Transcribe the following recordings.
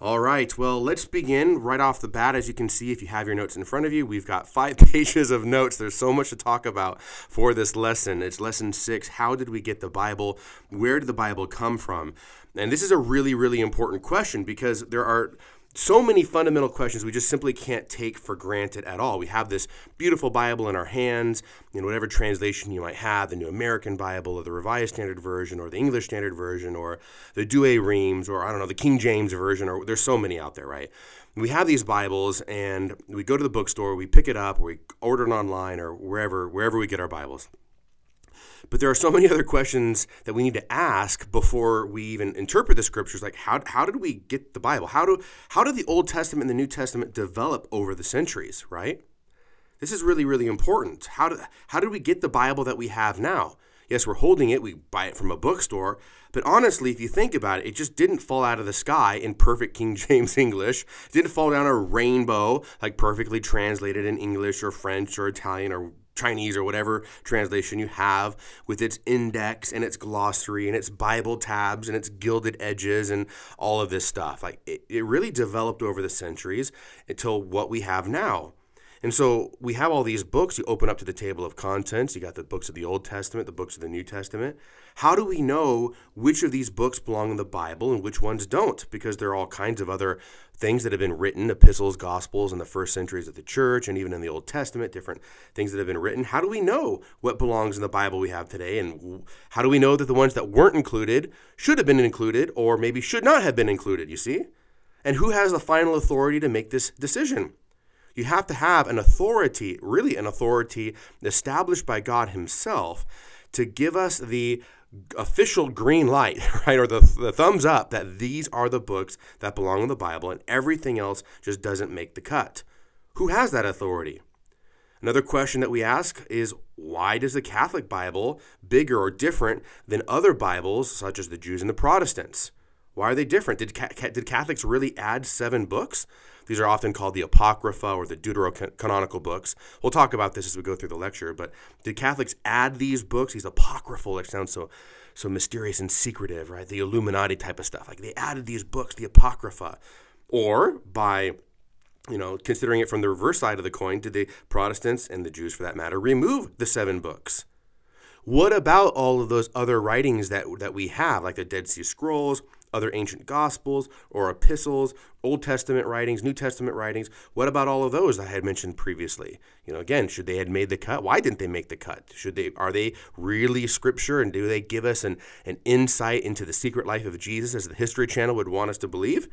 All right, well, let's begin right off the bat. As you can see, if you have your notes in front of you, we've got five pages of notes. There's so much to talk about for this lesson. It's lesson six How did we get the Bible? Where did the Bible come from? And this is a really, really important question because there are so many fundamental questions we just simply can't take for granted at all. We have this beautiful Bible in our hands, in whatever translation you might have, the New American Bible or the Revised Standard Version or the English Standard Version or the Douay Rheims or I don't know, the King James Version or there's so many out there, right? We have these Bibles and we go to the bookstore, we pick it up, or we order it online or wherever wherever we get our Bibles. But there are so many other questions that we need to ask before we even interpret the scriptures. Like how, how did we get the Bible? How do how did the Old Testament and the New Testament develop over the centuries, right? This is really, really important. How did how did we get the Bible that we have now? Yes, we're holding it, we buy it from a bookstore, but honestly, if you think about it, it just didn't fall out of the sky in perfect King James English. It didn't fall down a rainbow, like perfectly translated in English or French or Italian or Chinese or whatever translation you have with its index and its glossary and its Bible tabs and its gilded edges and all of this stuff. Like it, it really developed over the centuries until what we have now. And so we have all these books. You open up to the table of contents. You got the books of the Old Testament, the books of the New Testament. How do we know which of these books belong in the Bible and which ones don't? Because there are all kinds of other things that have been written, epistles, gospels in the first centuries of the church, and even in the Old Testament, different things that have been written. How do we know what belongs in the Bible we have today? And how do we know that the ones that weren't included should have been included or maybe should not have been included? You see? And who has the final authority to make this decision? You have to have an authority, really an authority established by God Himself to give us the official green light, right, or the, the thumbs up that these are the books that belong in the Bible and everything else just doesn't make the cut. Who has that authority? Another question that we ask is why does the Catholic Bible bigger or different than other Bibles such as the Jews and the Protestants? Why are they different? Did, did Catholics really add seven books? These are often called the Apocrypha or the Deuterocanonical books. We'll talk about this as we go through the lecture, but did Catholics add these books, these apocryphal, which sounds so so mysterious and secretive, right? The Illuminati type of stuff. Like they added these books, the Apocrypha. Or by you know, considering it from the reverse side of the coin, did the Protestants and the Jews for that matter remove the seven books? What about all of those other writings that that we have, like the Dead Sea Scrolls, other ancient gospels or epistles, Old Testament writings, New Testament writings. What about all of those I had mentioned previously? You know, again, should they had made the cut? Why didn't they make the cut? Should they are they really scripture and do they give us an, an insight into the secret life of Jesus as the History Channel would want us to believe?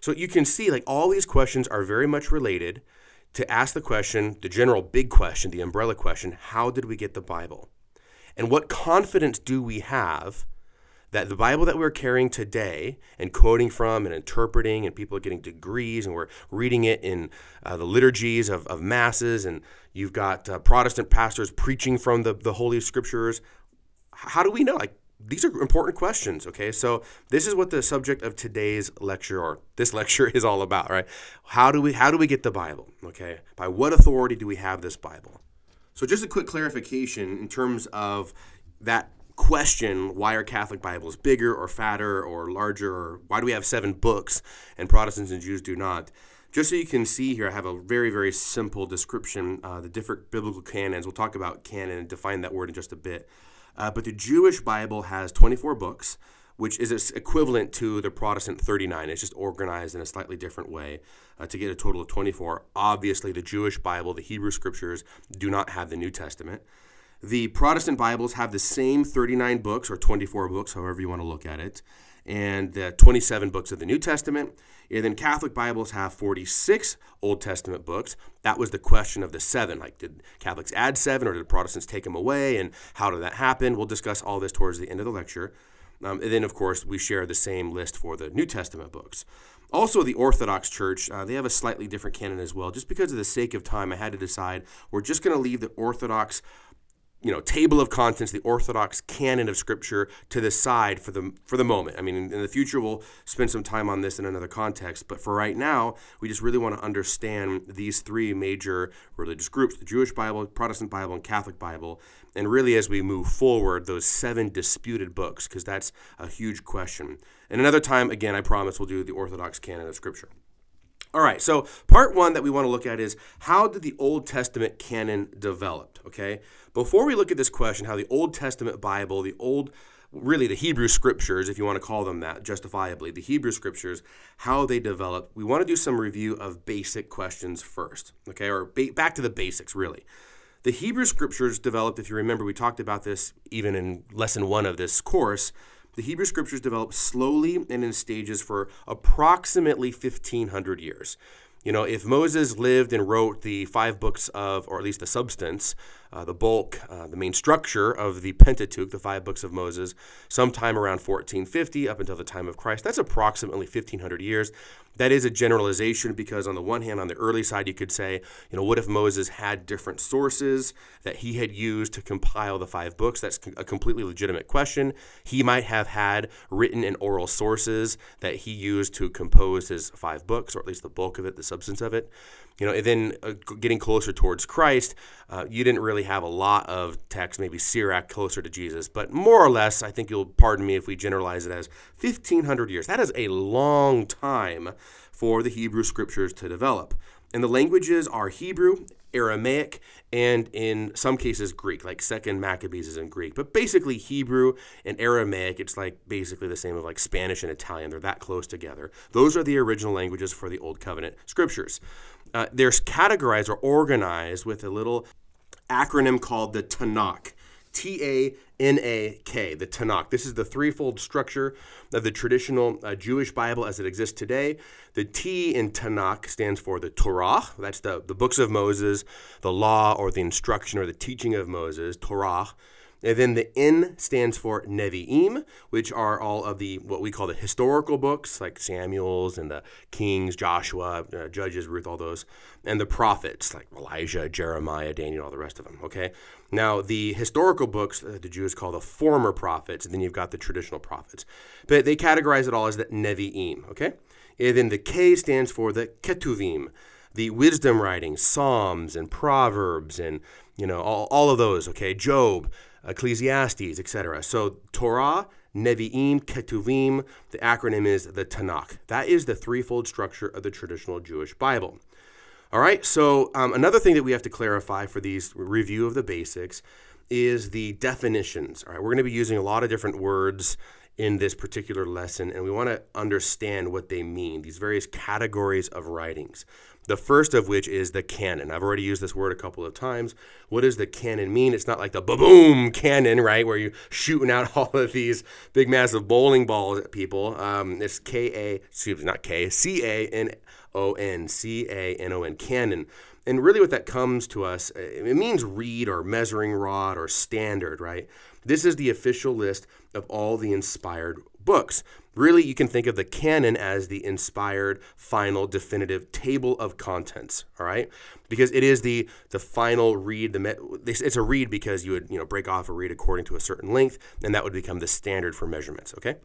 So you can see like all these questions are very much related to ask the question, the general big question, the umbrella question, how did we get the Bible? And what confidence do we have that the Bible that we're carrying today and quoting from and interpreting, and people are getting degrees, and we're reading it in uh, the liturgies of, of masses, and you've got uh, Protestant pastors preaching from the, the Holy Scriptures. How do we know? Like, these are important questions, okay? So this is what the subject of today's lecture or this lecture is all about, right? How do we how do we get the Bible, okay? By what authority do we have this Bible? So just a quick clarification in terms of that question why are Catholic Bibles bigger or fatter or larger or why do we have seven books and Protestants and Jews do not? Just so you can see here, I have a very, very simple description. Uh, the different biblical canons. We'll talk about canon and define that word in just a bit. Uh, but the Jewish Bible has 24 books, which is equivalent to the Protestant 39. It's just organized in a slightly different way uh, to get a total of 24. Obviously, the Jewish Bible, the Hebrew Scriptures, do not have the New Testament. The Protestant Bibles have the same 39 books or 24 books, however you want to look at it, and the 27 books of the New Testament. And then Catholic Bibles have 46 Old Testament books. That was the question of the seven. Like, did Catholics add seven or did Protestants take them away? And how did that happen? We'll discuss all this towards the end of the lecture. Um, and then, of course, we share the same list for the New Testament books. Also, the Orthodox Church, uh, they have a slightly different canon as well. Just because of the sake of time, I had to decide we're just going to leave the Orthodox you know table of contents, the orthodox canon of scripture to the side for the for the moment. I mean, in, in, the future we'll spend some time on this in another context, but for right now, we just really want to understand these three major religious groups: the Jewish Bible, Protestant Bible, and Catholic Bible. And really, as we move forward, those seven disputed books, because that's a huge question. And another time, again, I promise we'll do the orthodox canon of scripture. All right, so part one that we want to look at is how did the Old Testament canon develop? Okay, before we look at this question, how the Old Testament Bible, the Old, really the Hebrew scriptures, if you want to call them that justifiably, the Hebrew scriptures, how they developed, we want to do some review of basic questions first. Okay, or ba- back to the basics, really. The Hebrew scriptures developed, if you remember, we talked about this even in lesson one of this course the Hebrew scriptures developed slowly and in stages for approximately 1500 years. You know, if Moses lived and wrote the five books of, or at least the substance, uh, the bulk, uh, the main structure of the Pentateuch, the five books of Moses, sometime around 1450 up until the time of Christ, that's approximately 1500 years. That is a generalization because, on the one hand, on the early side, you could say, you know, what if Moses had different sources that he had used to compile the five books? That's a completely legitimate question. He might have had written and oral sources that he used to compose his five books, or at least the bulk of it, the substance of it. You know, and then uh, getting closer towards Christ, uh, you didn't really have a lot of text, maybe Sirach closer to Jesus, but more or less, I think you'll pardon me if we generalize it as 1500 years. That is a long time for the Hebrew scriptures to develop. And the languages are Hebrew, Aramaic, and in some cases Greek, like Second Maccabees is in Greek. But basically Hebrew and Aramaic, it's like basically the same as like Spanish and Italian. They're that close together. Those are the original languages for the Old Covenant scriptures. Uh, they're categorized or organized with a little acronym called the Tanakh. T A N A K, the Tanakh. This is the threefold structure of the traditional uh, Jewish Bible as it exists today. The T in Tanakh stands for the Torah, that's the, the books of Moses, the law or the instruction or the teaching of Moses, Torah. And then the N stands for Nevi'im, which are all of the what we call the historical books, like Samuel's and the Kings, Joshua, uh, Judges, Ruth, all those, and the prophets, like Elijah, Jeremiah, Daniel, all the rest of them. Okay. Now the historical books the Jews call the former prophets, and then you've got the traditional prophets, but they categorize it all as the Nevi'im. Okay. And then the K stands for the Ketuvim, the wisdom writings, Psalms and Proverbs, and you know all, all of those. Okay. Job. Ecclesiastes, etc. So Torah, Nevi'im, Ketuvim, the acronym is the Tanakh. That is the threefold structure of the traditional Jewish Bible. All right, so um, another thing that we have to clarify for these review of the basics is the definitions. All right, we're going to be using a lot of different words in this particular lesson, and we want to understand what they mean, these various categories of writings. The first of which is the canon. I've already used this word a couple of times. What does the canon mean? It's not like the boom cannon, right, where you're shooting out all of these big, massive bowling balls at people. Um, it's K A, excuse me, not K, C A N O N, C A N O N, canon. And really, what that comes to us, uh, it means reed or measuring rod or standard, right? This is the official list of all the inspired books. Really, you can think of the canon as the inspired, final, definitive table of contents. All right, because it is the the final reed. The it's a reed because you would you know break off a reed according to a certain length, and that would become the standard for measurements. Okay.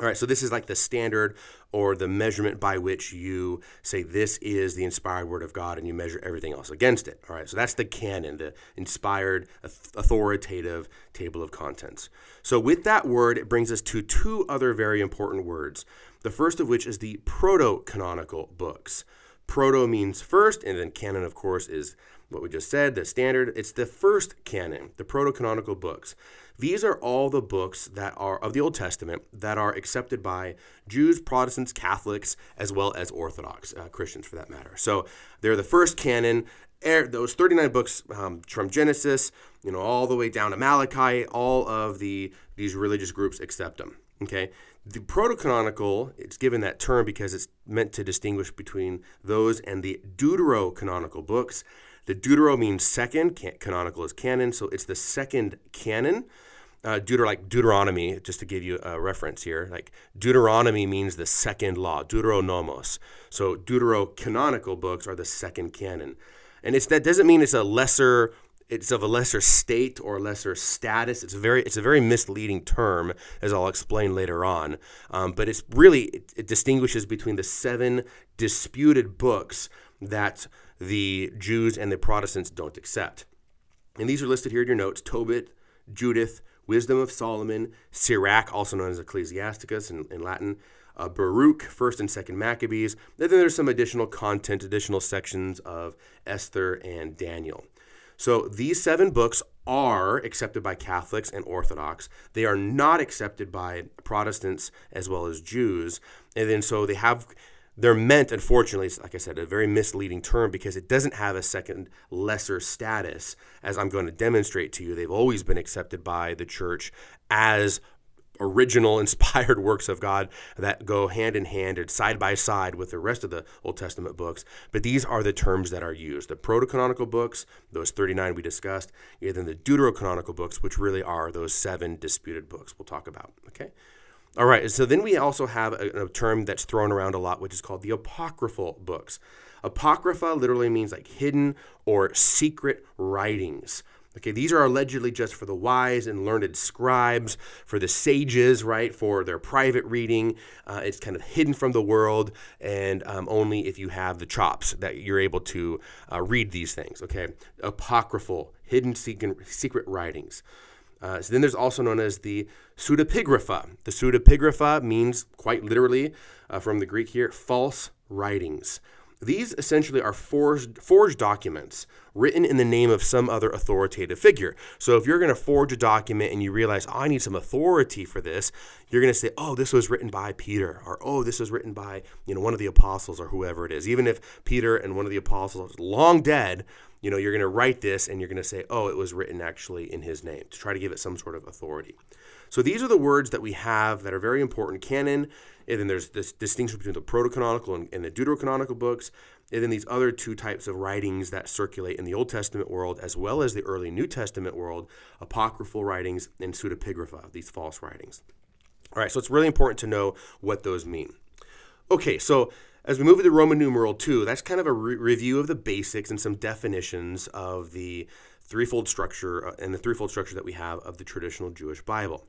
All right, so this is like the standard or the measurement by which you say this is the inspired word of God and you measure everything else against it. All right, so that's the canon, the inspired, authoritative table of contents. So, with that word, it brings us to two other very important words. The first of which is the proto canonical books. Proto means first, and then canon, of course, is what we just said, the standard. It's the first canon, the proto canonical books. These are all the books that are of the Old Testament that are accepted by Jews, Protestants, Catholics, as well as Orthodox uh, Christians, for that matter. So they're the first canon. Those 39 books um, from Genesis, you know, all the way down to Malachi, all of the these religious groups accept them. Okay, the proto-canonical, it's given that term because it's meant to distinguish between those and the deuterocanonical books. The Deutero means second, canonical is canon, so it's the second canon. Uh, Deuter, like Deuteronomy, just to give you a reference here, like Deuteronomy means the second law, Deuteronomos. So Deuterocanonical books are the second canon. And it's that doesn't mean it's a lesser it's of a lesser state or lesser status. It's a very it's a very misleading term, as I'll explain later on. Um, but it's really it, it distinguishes between the seven disputed books that the Jews and the Protestants don't accept. And these are listed here in your notes: Tobit, Judith, Wisdom of Solomon, Sirach, also known as Ecclesiasticus in, in Latin, uh, Baruch, First and Second Maccabees. And then there's some additional content, additional sections of Esther and Daniel. So these seven books are accepted by Catholics and Orthodox. They are not accepted by Protestants as well as Jews. And then so they have they're meant, unfortunately, like I said, a very misleading term because it doesn't have a second lesser status, as I'm going to demonstrate to you. They've always been accepted by the church as original inspired works of God that go hand in hand and side by side with the rest of the Old Testament books. But these are the terms that are used. The proto-canonical books, those 39 we discussed, and then the deuterocanonical books, which really are those seven disputed books we'll talk about. Okay? All right, so then we also have a, a term that's thrown around a lot, which is called the apocryphal books. Apocrypha literally means like hidden or secret writings. Okay, these are allegedly just for the wise and learned scribes, for the sages, right, for their private reading. Uh, it's kind of hidden from the world, and um, only if you have the chops that you're able to uh, read these things. Okay, apocryphal, hidden secret, secret writings. Uh, so then there's also known as the pseudepigrapha. The pseudepigrapha means quite literally uh, from the Greek here, false writings. These essentially are forged, forged documents written in the name of some other authoritative figure. So if you're going to forge a document and you realize, oh, I need some authority for this, you're going to say, oh, this was written by Peter, or oh, this was written by you know one of the apostles, or whoever it is. Even if Peter and one of the apostles are long dead, you know you're going to write this and you're going to say, oh, it was written actually in his name to try to give it some sort of authority. So these are the words that we have that are very important. Canon and then there's this distinction between the proto-canonical and, and the deuterocanonical books. And then these other two types of writings that circulate in the Old Testament world as well as the early New Testament world, apocryphal writings and pseudepigrapha, these false writings. All right, so it's really important to know what those mean. Okay, so as we move into Roman numeral 2, that's kind of a re- review of the basics and some definitions of the threefold structure uh, and the threefold structure that we have of the traditional Jewish Bible.